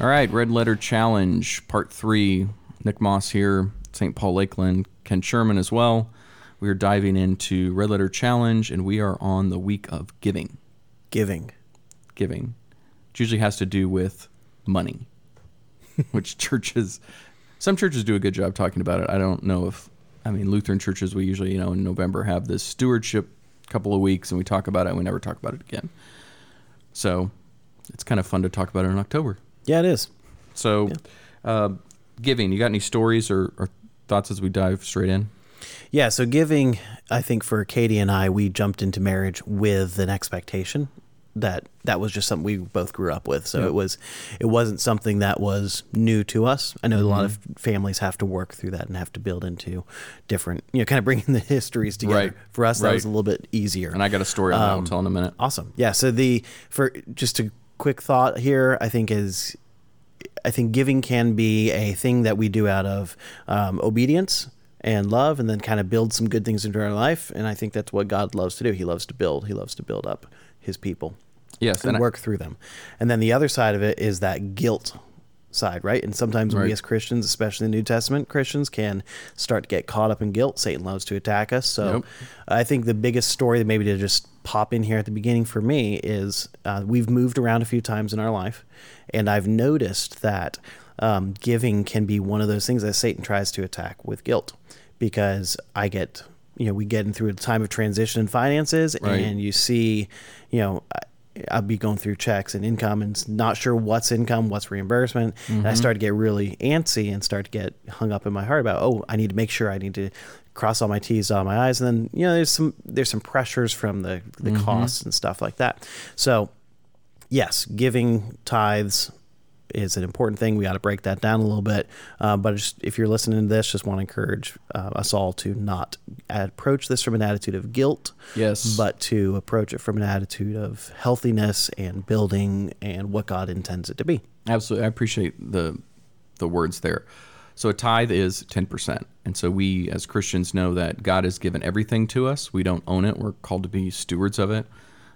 All right, Red Letter Challenge, Part 3. Nick Moss here, St. Paul Lakeland, Ken Sherman as well. We are diving into Red Letter Challenge, and we are on the week of giving. Giving. Giving. It usually has to do with money, which churches, some churches do a good job talking about it. I don't know if, I mean, Lutheran churches, we usually, you know, in November have this stewardship couple of weeks and we talk about it and we never talk about it again. So it's kind of fun to talk about it in October. Yeah, it is. So, uh, giving, you got any stories or, or thoughts as we dive straight in? Yeah, so giving, I think for Katie and I, we jumped into marriage with an expectation that that was just something we both grew up with. So Yeah. it was, it wasn't something that was new to us. I know a lot of families have to work through that and have to build into different, you know, kind of bringing the histories together. Right. For us, that was a little bit easier. And I got a story on that. I'll tell in a minute. Awesome. Yeah. So the for just a quick thought here, I think is I think giving can be a thing that we do out of um, obedience and love, and then kind of build some good things into our life. And I think that's what God loves to do. He loves to build. He loves to build up His people Yes. and I- work through them. And then the other side of it is that guilt side, right? And sometimes Right. we as Christians, especially the New Testament Christians, can start to get caught up in guilt. Satan loves to attack us. So Yep. I think the biggest story that maybe to just pop in here at the beginning for me is uh, we've moved around a few times in our life, and I've noticed that um, giving can be one of those things that Satan tries to attack with guilt because I get, you know, we get in through a time of transition in finances, Right. and you see, you know, I- I'll be going through checks and income and not sure what's income, what's reimbursement. And I mm-hmm. start to get really antsy and start to get hung up in my heart about, oh, I need to make sure I need to cross all my T's, all my I's. And then, you know, there's some, there's some pressures from the, the mm-hmm. costs and stuff like that. So yes, giving tithes is an important thing. We got to break that down a little bit. Uh, but just, if you're listening to this, just want to encourage uh, us all to not approach this from an attitude of guilt, Yes. but to approach it from an attitude of healthiness and building and what God intends it to be. Absolutely, I appreciate the the words there. So a tithe is ten percent, and so we as Christians know that God has given everything to us. We don't own it; we're called to be stewards of it.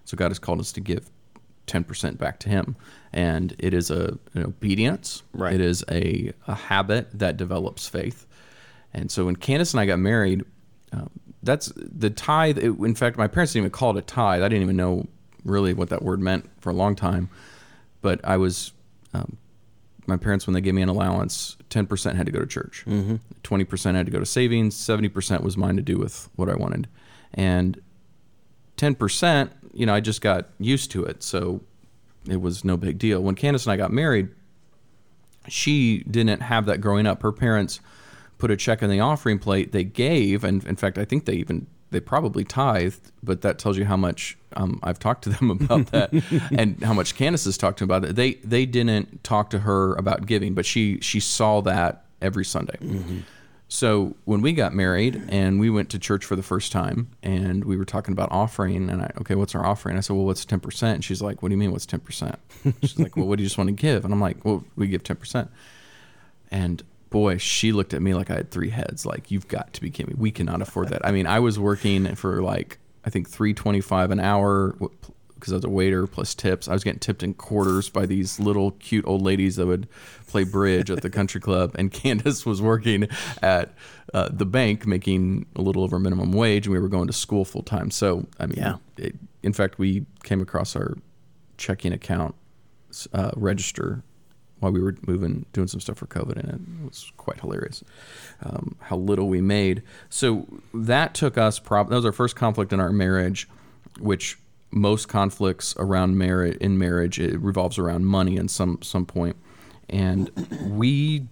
So God has called us to give ten percent back to Him, and it is a an obedience. Right. It is a a habit that develops faith. And so when Candace and I got married, um, that's the tithe. It, in fact, my parents didn't even call it a tithe. I didn't even know really what that word meant for a long time. But I was, um, my parents, when they gave me an allowance, 10% had to go to church. 20% had to go to savings. 70% was mine to do with what I wanted. And 10%, you know, I just got used to it. So it was no big deal. When Candace and I got married, she didn't have that growing up. Her parents put a check in the offering plate. They gave, and in fact, I think they even they probably tithed. But that tells you how much um, I've talked to them about that, and how much Candace has talked to them about it. They they didn't talk to her about giving, but she she saw that every Sunday. So when we got married and we went to church for the first time and we were talking about offering and I okay, what's our offering? I said, Well, what's ten percent? And she's like, What do you mean what's ten percent? She's like, Well, what do you just want to give? And I'm like, Well, we give ten percent. And boy, she looked at me like I had three heads. Like, you've got to be kidding me. We cannot afford that. I mean, I was working for like I think three twenty five an hour because I was a waiter plus tips. I was getting tipped in quarters by these little cute old ladies that would play bridge at the country club. And Candace was working at uh, the bank, making a little over minimum wage, and we were going to school full time. So I mean, Yeah. it, in fact, we came across our checking account uh, register while we were moving, doing some stuff for COVID, and it was quite hilarious um, how little we made. So that took us. Prob- that was our first conflict in our marriage, which most conflicts around marriage in marriage it revolves around money in some some point, and we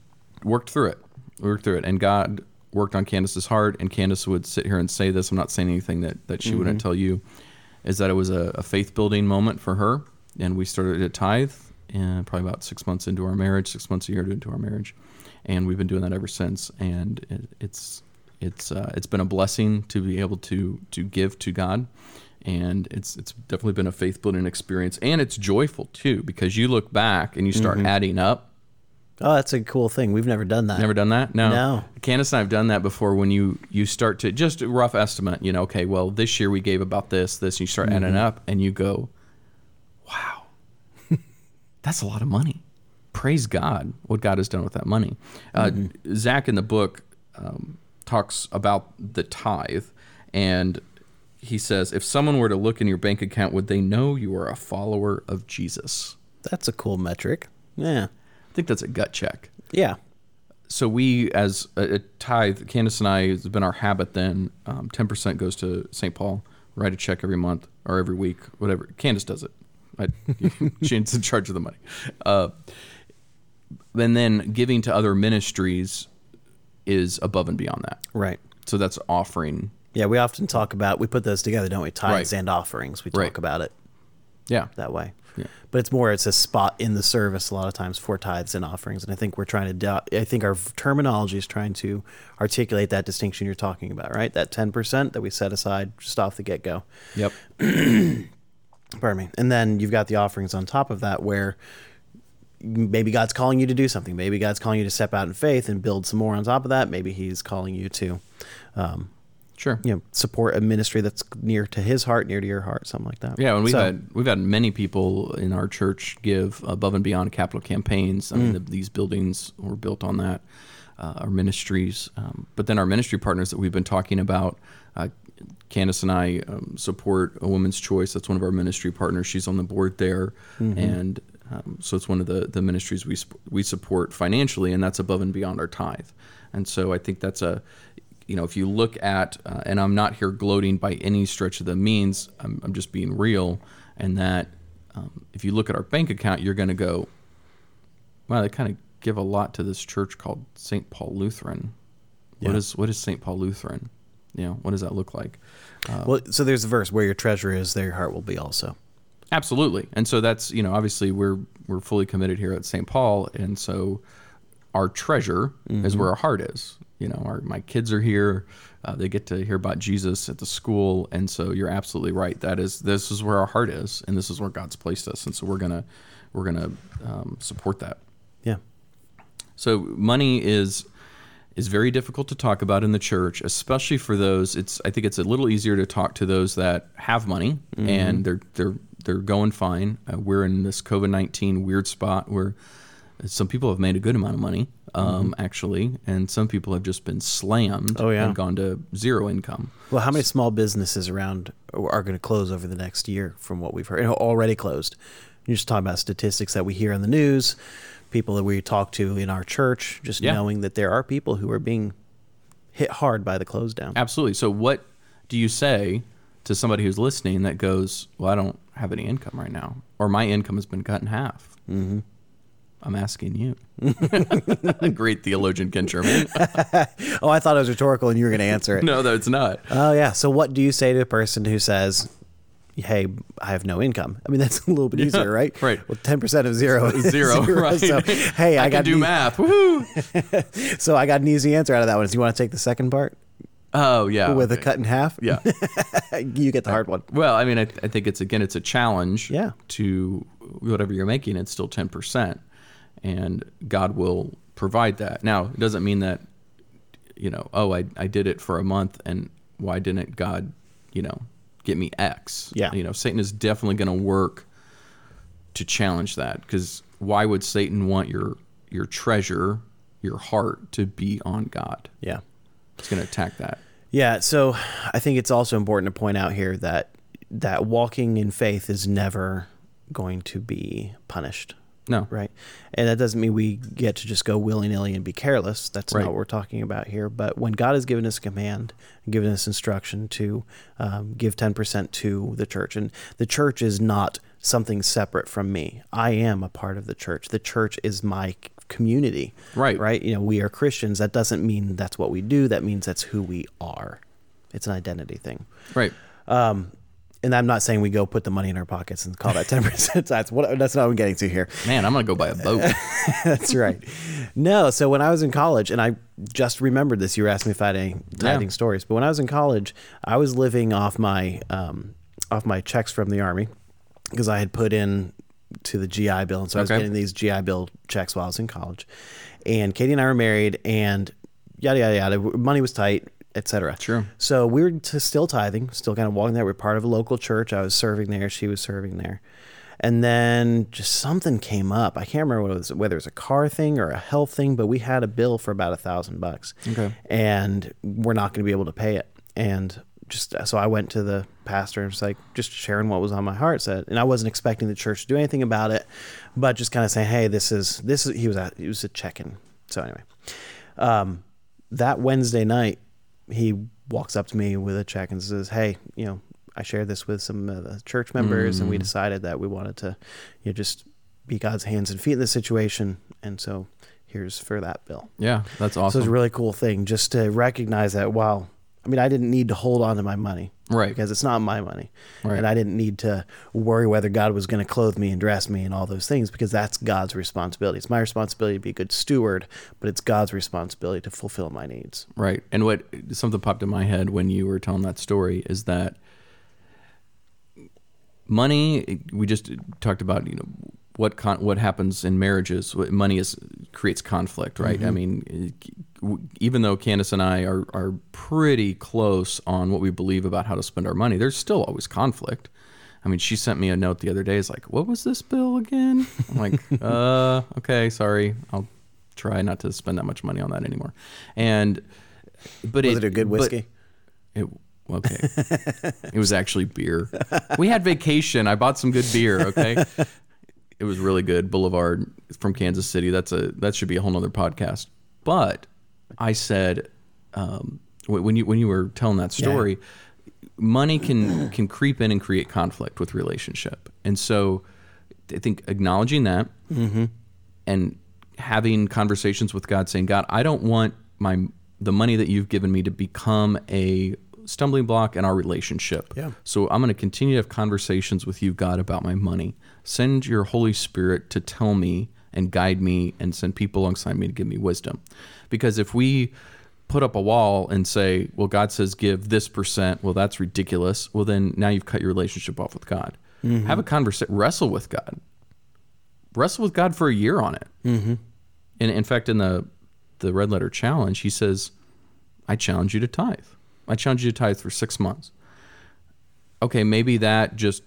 worked through it. We worked through it, and God worked on Candace's heart. And Candace would sit here and say this. I'm not saying anything that that she wouldn't tell you. Is that it was a, a faith building moment for her, and we started a tithe, and probably about six months into our marriage, six months a year into our marriage, and we've been doing that ever since. And it, it's it's uh, it's been a blessing to be able to to give to God, and it's it's definitely been a faith building experience, and it's joyful too because you look back and you start adding up. Oh, that's a cool thing. We've never done that. Never done that? No. No. Candace and I have done that before when you you start to just a rough estimate, you know, okay, well, this year we gave about this, this, and you start adding up and you go, wow, that's a lot of money. praise God what God has done with that money. Uh, Zach in the book um, talks about the tithe, and he says, if someone were to look in your bank account, would they know you are a follower of Jesus? That's a cool metric. Yeah. I think that's a gut check. Yeah. So we, as a, a tithe, Candace and I, it's been our habit. Then um, ten percent goes to St. Paul. Write a check every month or every week, whatever. Candace does it. I, she's in charge of the money. Uh, and then giving to other ministries is above and beyond that. Right. So that's offering. Yeah, we often talk about we put those together, don't we? Tithes Right. and offerings. We talk Right. about it Yeah. that way. Yeah. But it's more it's a spot in the service a lot of times for tithes and offerings, and I think we're trying to. I think our terminology is trying to articulate that distinction you're talking about, right? That ten percent that we set aside just off the get go. Yep. Pardon me. And then you've got the offerings on top of that where maybe God's calling you to do something. Maybe God's calling you to step out in faith and build some more on top of that. Maybe He's calling you to, um, Sure. you know, support a ministry that's near to His heart, near to your heart, something like that. Yeah, and we've So- had we've had many people in our church give above and beyond capital campaigns. I mean, the, these buildings were built on that. Uh, our ministries, um, but then our ministry partners that we've been talking about. Uh, Candace and I um, support a Woman's Choice. That's one of our ministry partners. She's on the board there, and um, so it's one of the the ministries we we support financially, and that's above and beyond our tithe. And so I think that's a you know, if you look at, uh, and I'm not here gloating by any stretch of the means, I'm, I'm just being real, and that um, if you look at our bank account, you're going to go, wow, they kind of give a lot to this church called St. Paul Lutheran. What Yeah. is what is St. Paul Lutheran? You know, what does that look like? Well, so there's a verse where your treasure is, there your heart will be also. Absolutely, and so that's you know obviously we're we're fully committed here at St. Paul, and so our treasure is where our heart is. You know, our my kids are here; uh, they get to hear about Jesus at the school, and so you're absolutely right. That is this is where our heart is, and this is where God's placed us, and so we're gonna we're gonna um, support that. Yeah. So money is is very difficult to talk about in the church, especially for those. It's I think it's a little easier to talk to those that have money and they're they're they're going fine. Uh, we're in this COVID nineteen weird spot where some people have made a good amount of money, um, actually, and some people have just been slammed Oh, yeah. and gone to zero income. Well, how many small businesses around are going to close over the next year from what we've heard? Already closed. You're just talking about statistics that we hear on the news, people that we talk to in our church, just Yeah. knowing that there are people who are being hit hard by the close down. Absolutely. So, what do you say to somebody who's listening that goes, "Well, I don't have any income right now, or my income has been cut in half"? Mm-hmm. I'm asking you. A great theologian Ken Sherman. Oh, I thought it was rhetorical and you were going to answer it. no, that's not. Oh, yeah. So, what do you say to a person who says, Hey, I have no income. I mean, that's a little bit easier, right? right. Well, ten percent of zero is Zero, right? So, hey, I, I, got can do e- math. Woohoo! So I got an easy answer out of that one. Do you want to take the second part Oh yeah. with a cut in half? Yeah. you get the hard one. Well, I mean, I, I think it's again, it's a challenge. Yeah. To whatever you're making, it's still ten percent, and God will provide that. Now, it doesn't mean that, you know, oh, I I did it for a month, and why didn't God, you know, get me X? Yeah. You know, Satan is definitely going to work to challenge that because why would Satan want your your treasure, your heart, to be on God? Yeah. It's going to attack that. Yeah, so I think it's also important to point out here that that walking in faith is never going to be punished, No. right? And that doesn't mean we get to just go willy nilly and be careless. That's Right. not what we're talking about here. But when God has given us a command, given us instruction to um, give ten percent to the church, and the church is not something separate from me. I am a part of the church. The church is my community. Right. Right. You know, we are Christians. That doesn't mean that's what we do. That means that's who we are. It's an identity thing. Right. Um, and I'm not saying we go put the money in our pockets and call that 10%. That's what that's not what I'm getting to here. Man, I'm going to go buy a boat. That's right. No, so when I was in college, and I just remembered this, you were asking me if I had any tithing Yeah. stories. But when I was in college, I was living off my um, off my checks from the army because I had put in to the GI Bill, and so I was Okay. getting these GI Bill checks while I was in college. And Katie and I were married, and yada yada yada. Money was tight, etc. True. So we were t- still tithing, still kind of walking there. We're part of a local church. I was serving there. She was serving there. And then just something came up. I can't remember what it was, whether it was a car thing or a health thing, but we had a bill for about a thousand bucks. Okay. And we're not going to be able to pay it. And just so I went to the pastor and was like, just sharing what was on my heart. Said, and I wasn't expecting the church to do anything about it, but just kind of saying, hey, this is this is he was a he was a check-in. So anyway, um, that Wednesday night, he walks up to me with a check and says, hey, you know, I shared this with some of the church members, and we mm. decided that we wanted to, you know, just be God's hands and feet in this situation, and so here's for that bill. Yeah, that's awesome. So it's a really cool thing just to recognize that. Wow, I mean, I didn't need to hold on to my money, Right. Because it's not my money, Right. and I didn't need to worry whether God was going to clothe me and dress me and all those things because that's God's responsibility. It's my responsibility to be a good steward, but it's God's responsibility to fulfill my needs. Right. And what something popped in my head when you were telling that story is that money we just talked about, you know, what con- what happens in marriages, money is creates conflict, right? I mm-hmm. mean, even though Candace and I are are pretty close on what we believe about how to spend our money, there's still always conflict. I mean, she sent me a note the other day. It's like, what was this bill again? I'm like, uh, okay, sorry. I'll try not to spend that much money on that anymore. And, but Was it a good whiskey? it okay. it was actually beer. We had vacation. I bought some good beer. Okay, it was really good. Boulevard from Kansas City. That's a that should be a whole nother podcast. But I said um, when you when you were telling that story, money can can creep in and create conflict with relationship, and so I think acknowledging that and having conversations with God, saying, God, I don't want my the money that you've given me to become a stumbling block in our relationship. Yeah. So I'm going to continue to have conversations with you, God, about my money. Send your Holy Spirit to tell me and guide me and send people alongside me to give me wisdom. Because if we put up a wall and say, well, God says give this percent, well, that's ridiculous. Well, then now you've cut your relationship off with God. Have a conversation, wrestle with God wrestle with God for a year on it. Mm-hmm. And in fact, in the the red letter challenge, he says, "I challenge you to tithe. I challenge you to tithe for six months." Okay, maybe that just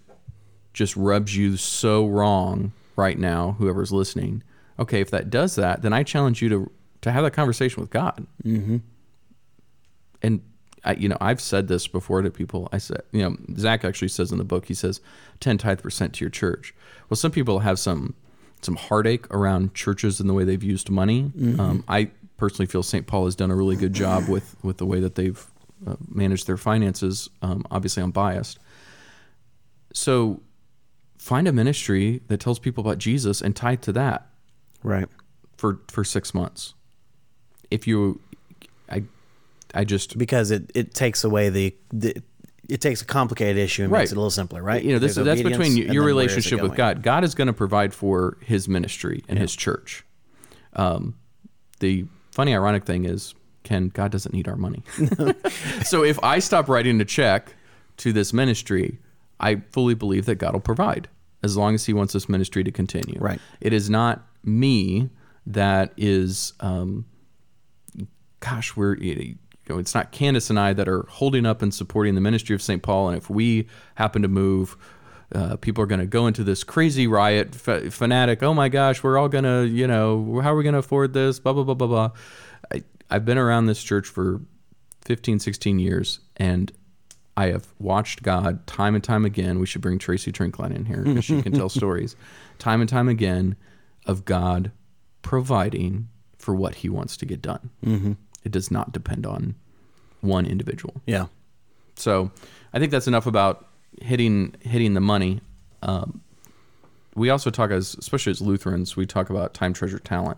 just rubs you so wrong right now. Whoever's listening, okay, if that does that, then I challenge you to to have that conversation with God. Mm-hmm. And I, you know, I've said this before to people. I said, you know, Zach actually says in the book, he says, 10 tithe percent to your church. Well, some people have some some heartache around churches and the way they've used money. Um, I personally feel St. Paul has done a really good job with with the way that they've uh, managed their finances. Um, obviously, I'm biased. So, find a ministry that tells people about Jesus and tithe to that Right. for for six months. If you, I, I just Because it, it takes away the, the it takes a complicated issue and makes it a little simpler, right? you know this that's between you- your then where is it relationship with? God. God is going to provide for His ministry and His church. Um, the funny, ironic thing is, Ken, God doesn't need our money. so if I stop writing a check to this ministry, I fully believe that God will provide as long as He wants this ministry to continue. Right. It is not me that is. Um, gosh, we're you know, it's not Candace and I that are holding up and supporting the ministry of St. Paul. And if we happen to move, uh, people are going to go into this crazy riot, f- fanatic. Oh my gosh, we're all going to, you know, how are we going to afford this? Blah blah blah blah blah. I, I've been around this church for 15, 16 years, and I have watched God time and time again. We should bring Tracy Trinkline in here because she can tell stories. Time and time again of God providing for what He wants to get done. Mm-hmm. It does not depend on one individual. Yeah. So I think that's enough about hitting hitting the money. Um, we also talk as especially as Lutherans, we talk about time, treasure, talent,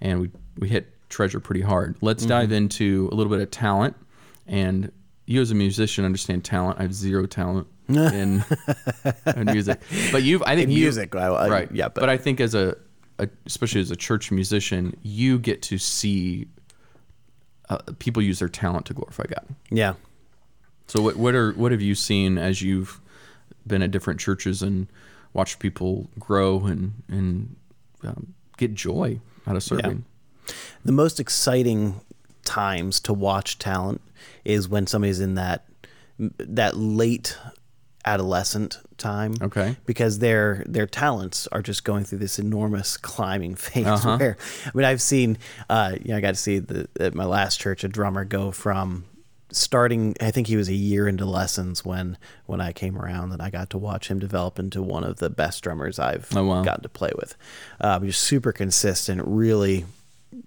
and we we hit treasure pretty hard. Let's dive into a little bit of talent. And you as a musician understand talent. I have zero talent in, in music, but you've I think you- music, I- I- right? yeah, but, but- I think as a, a especially as a church musician, you get to see uh, people use their talent to glorify God. Yeah. So what what are what have you seen as you've been at different churches and watched people grow and and um, get joy out of serving? The most exciting times to watch talent is when somebody's in that that late adolescent time. Okay. Because their their talents are just going through this enormous climbing phase. Uh-huh. Where I mean, I've seen, uh, you know, I got to see the, at my last church a drummer go from starting. I think he was a year into lessons when when I came around, and I got to watch him develop into one of the best drummers I've Oh, wow. gotten to play with. Um, just super consistent, really,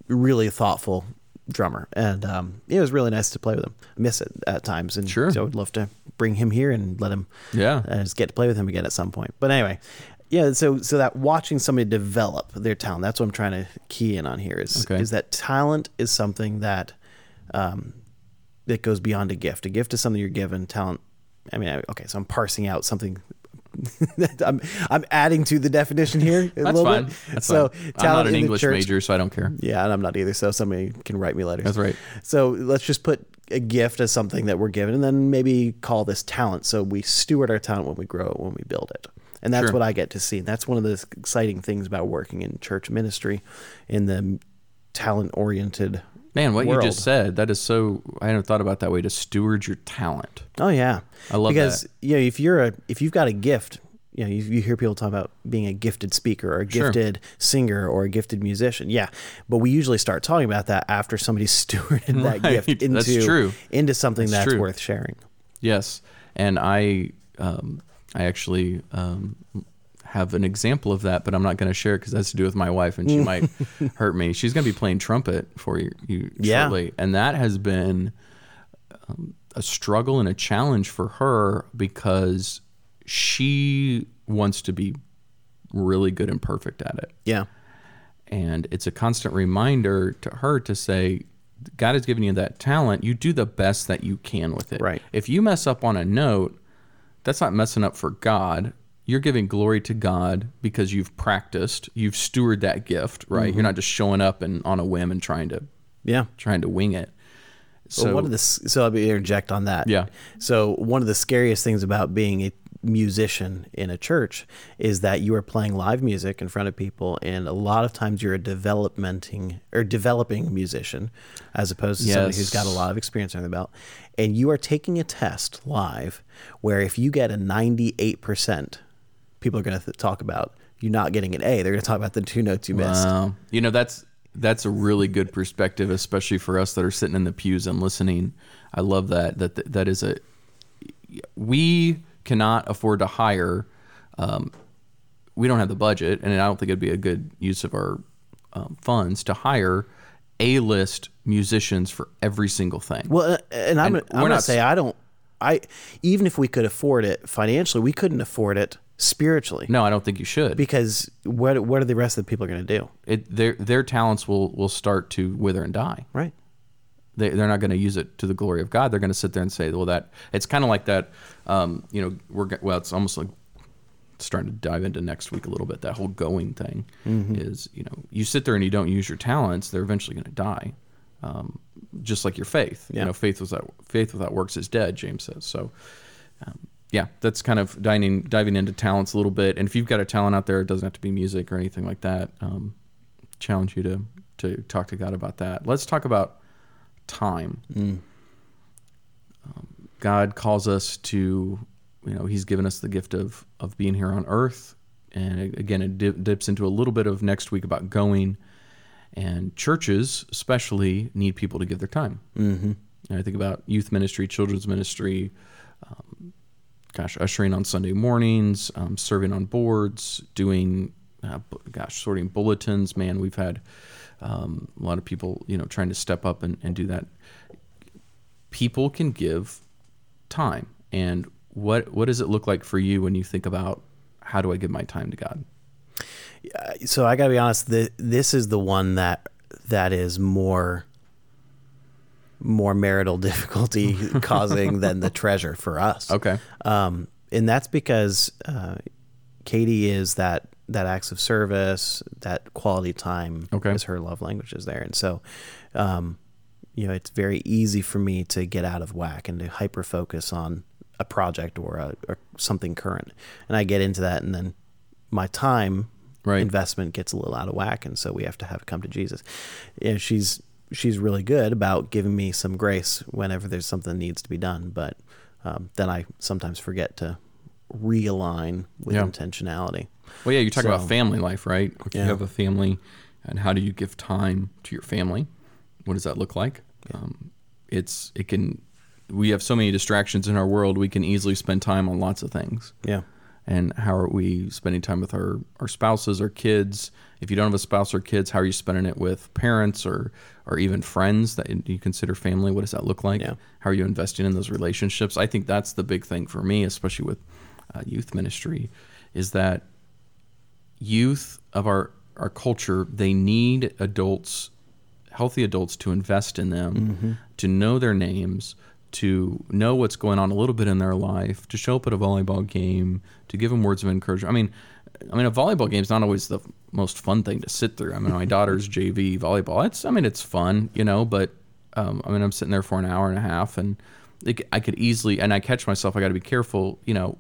really thoughtful drummer, and um, it was really nice to play with him. I miss it at times, and Sure. so I would love to bring him here and let him Yeah. uh, just get to play with him again at some point. But anyway, yeah. So so that watching somebody develop their talent, that's what I'm trying to key in on here. Is Okay. is that talent is something that um, that goes beyond a gift. A gift is something you're given. Talent. I mean, okay. So I'm parsing out something. I'm I'm adding to the definition here a That's little fine. bit. That's so fine. I'm not an English church- major, so I don't care. yeah, and I'm not either. So somebody can write me letters. That's right. So let's just put a gift as something that we're given, and then maybe call this talent. So we steward our talent when we grow it, when we build it, and that's Sure. what I get to see. And that's one of the exciting things about working in church ministry, in the talent-oriented. Man, what world. you just said, that is so I hadn't thought about that way to steward your talent. Oh yeah, I love because that. you know if you're a if you've got a gift, you know you, you hear people talk about being a gifted speaker or a Sure. gifted singer or a gifted musician. Yeah, but we usually start talking about that after somebody's stewarded that Right. gift into That's true. into something That's that's worth sharing. Yes, and I, um, I actually um, have an example of that, but I'm not going to share it because it has to do with my wife, and she might hurt me. She's going to be playing trumpet for you, you Yeah. shortly, and that has been um, a struggle and a challenge for her because she wants to be really good and perfect at it. Yeah. And it's a constant reminder to her to say, God has given you that talent. You do the best that you can with it. Right. If you mess up on a note, that's not messing up for God. You're giving glory to God because you've practiced, you've stewarded that gift, right? Mm-hmm. You're not just showing up and on a whim and trying to Yeah. trying to wing it. So So one of the so I'll be interject on that. Yeah. So one of the scariest things about being a musician in a church is that you are playing live music in front of people, and a lot of times you're a developmenting or developing musician, as opposed to somebody who's got a lot of experience under the belt, and you are taking a test live where if you get a 98 percent, people are going to th- talk about you not getting an A. They're going to talk about the two notes you missed. Wow. You know, that's that's a really good perspective, especially for us that are sitting in the pews and listening. I love that. That that is a we cannot afford to hire. Um, we don't have the budget, and I don't think it'd be a good use of our um, funds to hire a-list musicians for every single thing. Well, uh, and I'm, And I'm gonna not- say I don't. I even if we could afford it financially, we couldn't afford it spiritually no, I don't think you should. because what what are the rest of the people going to do? It, their their talents will will start to wither and die. Right. they, they're not going to use it to the glory of God. They're going to sit there and say, well, that it's kind of like that. Um, you know, we're well, it's almost like starting to dive into next week a little bit. That whole going thing is, you know, you sit there and you don't use your talents, they're eventually going to die. Um, just like your faith, Yeah. you know, faith without faith without works is dead. James says so. Um, yeah, that's kind of diving diving into talents a little bit. And if you've got a talent out there, it doesn't have to be music or anything like that. Um, challenge you to to talk to God about that. Let's talk about time. Um, God calls us to, you know, He's given us the gift of of being here on Earth, and it- again, it dip, dips into a little bit of next week about going, and churches especially need people to give their time. Mm-hmm. And I think about youth ministry, children's ministry, um, gosh, ushering on Sunday mornings, um, serving on boards, doing, uh, gosh, sorting bulletins. Man, we've had um, a lot of people, you know, trying to step up and, and do that. People can give time, and what what does it look like for you when you think about how do I give my time to God? So I got to be honest. The, this is the one that that is more more marital difficulty causing than the treasure for us. Okay, um, and that's because uh, Katie is that that acts of service, that quality time Okay. is her love language is there, and so, um, you know, it's very easy for me to get out of whack and to hyper focus on a project or, a, or something current, and I get into that, and then my time Right. investment gets a little out of whack, and so we have to have come to Jesus. You know, she's she's really good about giving me some grace whenever there's something that needs to be done, but um, then I sometimes forget to realign with Yeah. intentionality. Well, yeah, you talk So- about family life, right? If Yeah. you have a family, and how do you give time to your family? What does that look like? Um, it's it can. We have so many distractions in our world. We can easily spend time on lots of things. Yeah. And how are we spending time with our our spouses, our kids? If you don't have a spouse or kids, how are you spending it with parents or or even friends that you consider family? What does that look like? Yeah. How are you investing in those relationships? I think that's the big thing for me, especially with uh, youth ministry, is that youth of our our culture they need adults healthy adults to invest in them to know their names to know what's going on a little bit in their life to show up at a volleyball game to give them words of encouragement i mean i mean a volleyball game is not always the most fun thing to sit through i mean my daughter's jv volleyball it's i mean it's fun you know but um, i mean i'm sitting there for an hour and a half and it, i could easily and i catch myself i got to be careful you know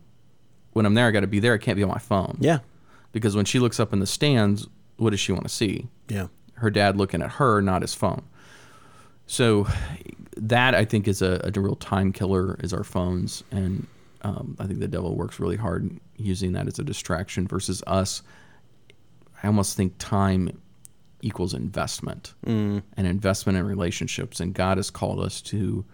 when i'm there i got to be there i can't be on my phone Yeah. because when she looks up in the stands, what does she want to see? Yeah. Her dad looking at her, not his phone. So that I think is a, a real time killer is our phones, and um, I think the devil works really hard using that as a distraction versus us. I almost think time equals investment and investment in relationships, and God has called us to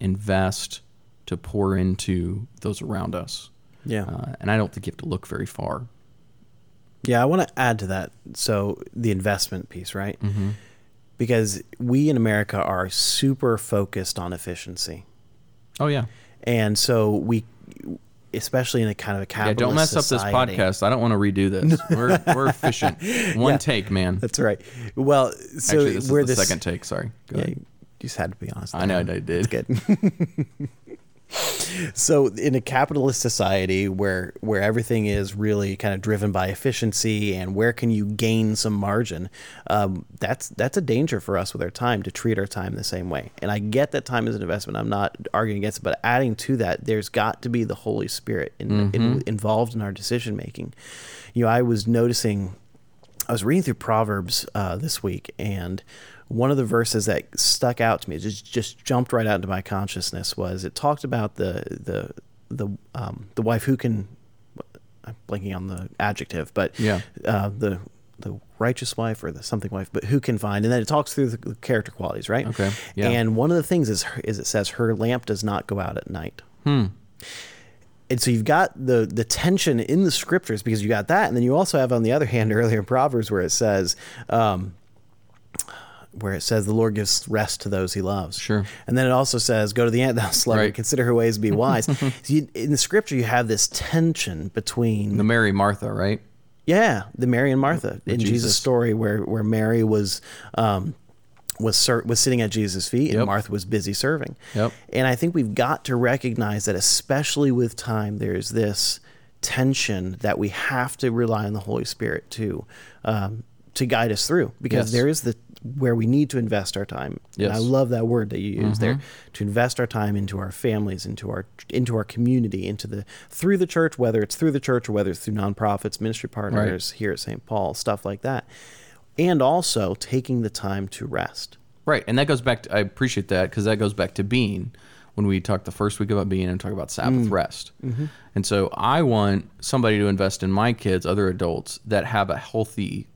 invest to pour into those around us. Yeah. Uh, and I don't think you have to look very far. Yeah, I want to add to that. So the investment piece, right? Mm-hmm. Because we in America are super focused on efficiency, Oh yeah. and so we, especially in a kind of a capitalist society. Yeah, don't mess society- up this podcast. I don't want to redo this. We're we're efficient. One Yeah. take, man. That's right. Well, so Actually, this we're the this second take. Sorry. Go Yeah, ahead. you just had to be honest. I know I did. It's good. so in a capitalist society where where everything is really kind of driven by efficiency and where can you gain some margin, um, that's that's a danger for us with our time to treat our time the same way. And I get that time is an investment. I'm not arguing against it, but adding to that, there's got to be the Holy Spirit in, in, involved in our decision making. You know, I was noticing. I was reading through Proverbs uh, this week, and one of the verses that stuck out to me, just just jumped right out into my consciousness, was it talked about the the the um, the wife who can. I'm blanking on the adjective, but Yeah. uh, the the righteous wife or the something wife, but who can find, and then it talks through the character qualities, right? Okay, yeah. And one of the things is is it says her lamp does not go out at night Hmm. and so you've got the the tension in the scriptures because you got that, and then you also have on the other hand earlier in Proverbs where it says, um, where it says the Lord gives rest to those He loves. Sure. And then it also says, "Go to the ant, thou sluggard, Right. consider her ways, be wise." so you, in the scripture, you have this tension between The Mary Martha, right? yeah, the Mary and Martha in Jesus', Jesus. story, where where Mary was um, was ser- was sitting at Jesus' feet, and Yep. Martha was busy serving. Yep. And I think we've got to recognize that, especially with time, there's this tension that we have to rely on the Holy Spirit to um, to guide us through, because Yes. there is the where we need to invest our time. And I Mm-hmm. love that word that you used there to invest our time into our families, into our into our community, into the through the church, whether it's through the church or whether it's through nonprofits, ministry partners here at St. Paul, stuff like that, and also taking the time to rest. Right, and that goes back. To, I appreciate that because that goes back to being when we talked the first week about being and talk about Sabbath Mm. rest. Mm-hmm. And so I want somebody to invest in my kids, other adults that have a healthy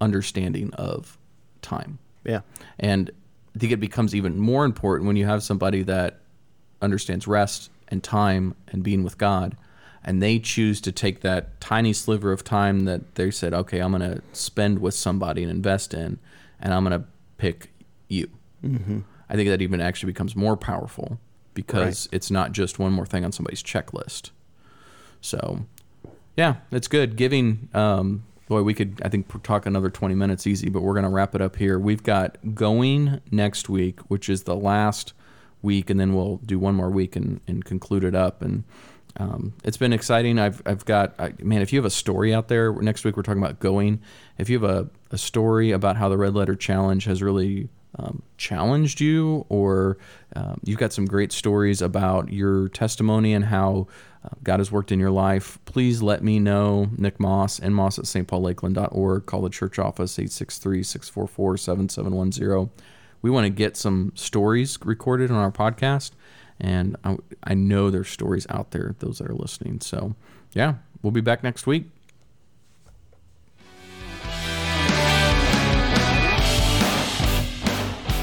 understanding of time. Yeah, And I think it becomes even more important when you have somebody that understands rest and time and being with God, and they choose to take that tiny sliver of time that they said, okay, I'm going to spend with somebody and invest in, and I'm going to pick you. Mm-hmm. I think that even actually becomes more powerful because it's not just one more thing on somebody's checklist. So, yeah, it's good. Giving, um, boy, we could, I think, talk another 20 minutes easy, but we're going to wrap it up here. We've got going next week, which is the last week, and then we'll do one more week and, and conclude it up. And um, it's been exciting. I've, I've got, I, man, if you have a story out there, next week we're talking about going. If you have a, a story about how the Red Letter Challenge has really um, challenged you, or um, you've got some great stories about your testimony and how Um, God has worked in your life, please let me know. Nick Moss, nmoss at stpaullakeland.org. Call the church office, 863 644 7710. We want to get some stories recorded on our podcast And I, I know there's stories out there, those that are listening. So, yeah, we'll be back next week.